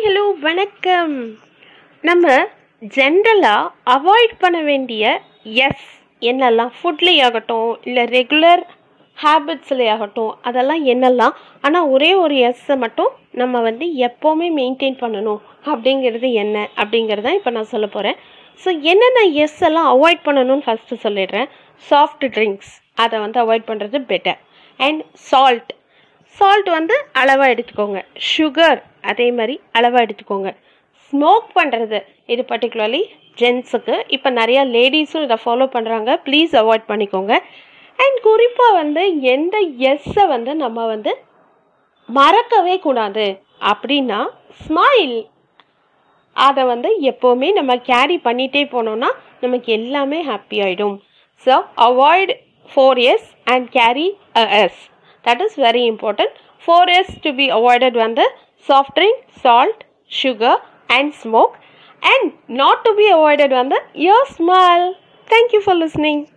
Hi hello வணக்கம். நம்ம ஜென்ரலாக அவாய்ட் பண்ண வேண்டிய எஸ் என்னெல்லாம் ஃபுட்லேயே ஆகட்டும் இல்லை ரெகுலர் ஹேபிட்ஸ்லேயே ஆகட்டும் அதெல்லாம் என்னெல்லாம் ஆனால் ஒரே ஒரு எஸ்ஸை மட்டும் நம்ம வந்து எப்போவுமே மெயின்டைன் பண்ணணும். அப்படிங்கிறது என்ன? அப்படிங்கிறத இப்போ நான் சொல்ல போகிறேன் ஸோ என்னென்ன எஸ் எல்லாம் அவாய்ட் பண்ணணும்னு ஃபஸ்ட்டு சொல்லிடுறேன். சாஃப்ட் ட்ரிங்க்ஸ் அதை வந்து அவாய்ட் பண்ணுறது பெட்டர் அண்ட் சால்ட் சால்ட் வந்து அளவாக எடுத்துக்கோங்க. சுகர் அதே மாதிரி அளவாக எடுத்துக்கோங்க. ஸ்மோக் பண்ணுறது இது பர்டிகுலர்லி ஜென்ஸுக்கு இப்போ நிறையா லேடிஸும் இதை ஃபாலோ பண்ணுறாங்க ப்ளீஸ் அவாய்ட் பண்ணிக்கோங்க. அண்ட் குறிப்பாக வந்து எந்த எஸ்ஸை வந்து நம்ம வந்து மறக்கவே கூடாது. அப்படின்னா ஸ்மைல் அதை வந்து எப்போவுமே நம்ம கேரி பண்ணிகிட்டே போனோம்னா நமக்கு எல்லாமே ஹாப்பி ஆகிடும் so avoid four S and carry a S that is very important. 4s to be avoided when the soft drink salt sugar and smoke. And not to be avoided when the your smile thank you for listening